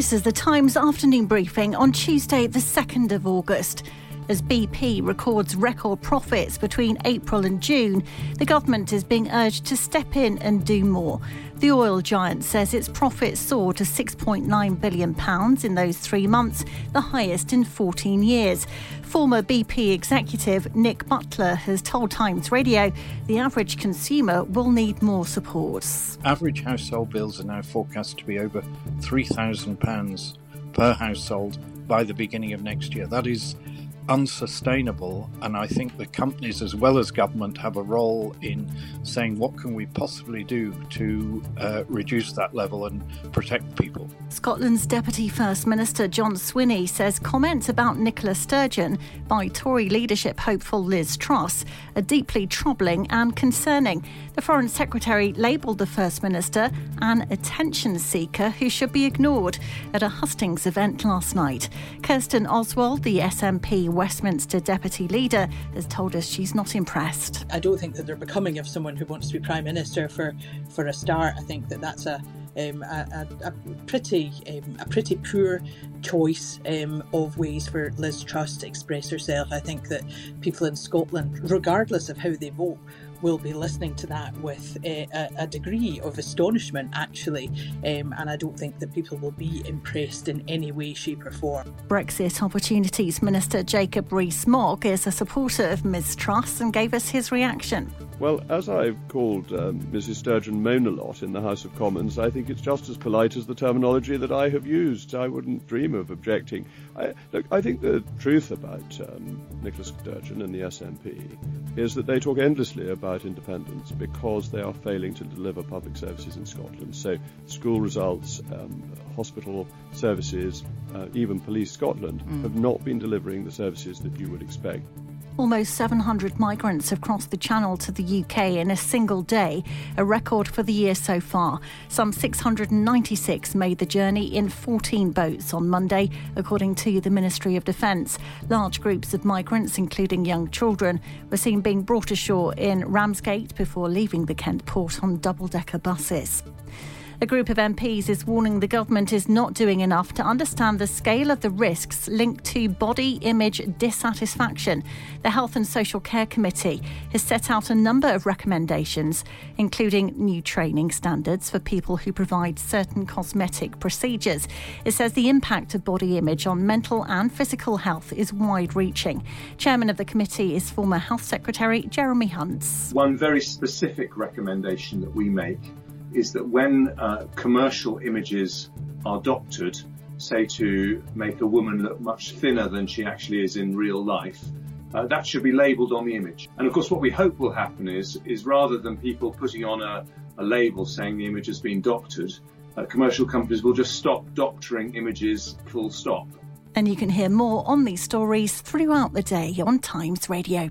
This is the Times afternoon briefing on Tuesday, the 2nd of August. As BP records record profits between April and June, the government is being urged to step in and do more. The oil giant says its profits soared to £6.9 billion in those three months, the highest in 14 years. Former BP executive Nick Butler has told Times Radio the average consumer will need more support. Average household bills are now forecast to be over £3,000 per household by the beginning of next year. That is unsustainable and i think the companies as well as government have a role in saying what can we possibly do to uh, reduce that level and protect people? Scotland's deputy first minister john swinney says comments about nicola sturgeon by tory leadership hopeful liz truss are deeply troubling and concerning the foreign secretary labelled the first minister an attention seeker who should be ignored at a hustings event last night kirsten oswald the snp Westminster deputy leader has told us she's not impressed. I don't think that they're becoming of someone who wants to be prime minister for for a start. I think that that's a um, a, a, a, pretty um, a pretty poor choice um, of ways for Liz Truss to express herself. I think that people in Scotland, regardless of how they vote, will be listening to that with a, a degree of astonishment, actually. Um, and I don't think that people will be impressed in any way, shape, or form. Brexit Opportunities Minister Jacob Rees Mogg is a supporter of Ms Truss and gave us his reaction. Well, as I've called um, Mrs. Sturgeon moan a lot in the House of Commons, I think it's just as polite as the terminology that I have used. I wouldn't dream of objecting. I, look, I think the truth about um, Nicola Sturgeon and the SNP is that they talk endlessly about independence because they are failing to deliver public services in Scotland. So, school results, um, hospital services, uh, even Police Scotland mm. have not been delivering the services that you would expect. Almost 700 migrants have crossed the Channel to the UK in a single day, a record for the year so far. Some 696 made the journey in 14 boats on Monday, according to the Ministry of Defence. Large groups of migrants, including young children, were seen being brought ashore in Ramsgate before leaving the Kent port on double decker buses. A group of MPs is warning the government is not doing enough to understand the scale of the risks linked to body image dissatisfaction. The Health and Social Care Committee has set out a number of recommendations, including new training standards for people who provide certain cosmetic procedures. It says the impact of body image on mental and physical health is wide reaching. Chairman of the committee is former Health Secretary Jeremy Hunts. One very specific recommendation that we make is that when uh, commercial images are doctored, say to make a woman look much thinner than she actually is in real life, uh, that should be labelled on the image. And of course, what we hope will happen is, is rather than people putting on a, a label saying the image has been doctored, uh, commercial companies will just stop doctoring images full stop. And you can hear more on these stories throughout the day on Times Radio.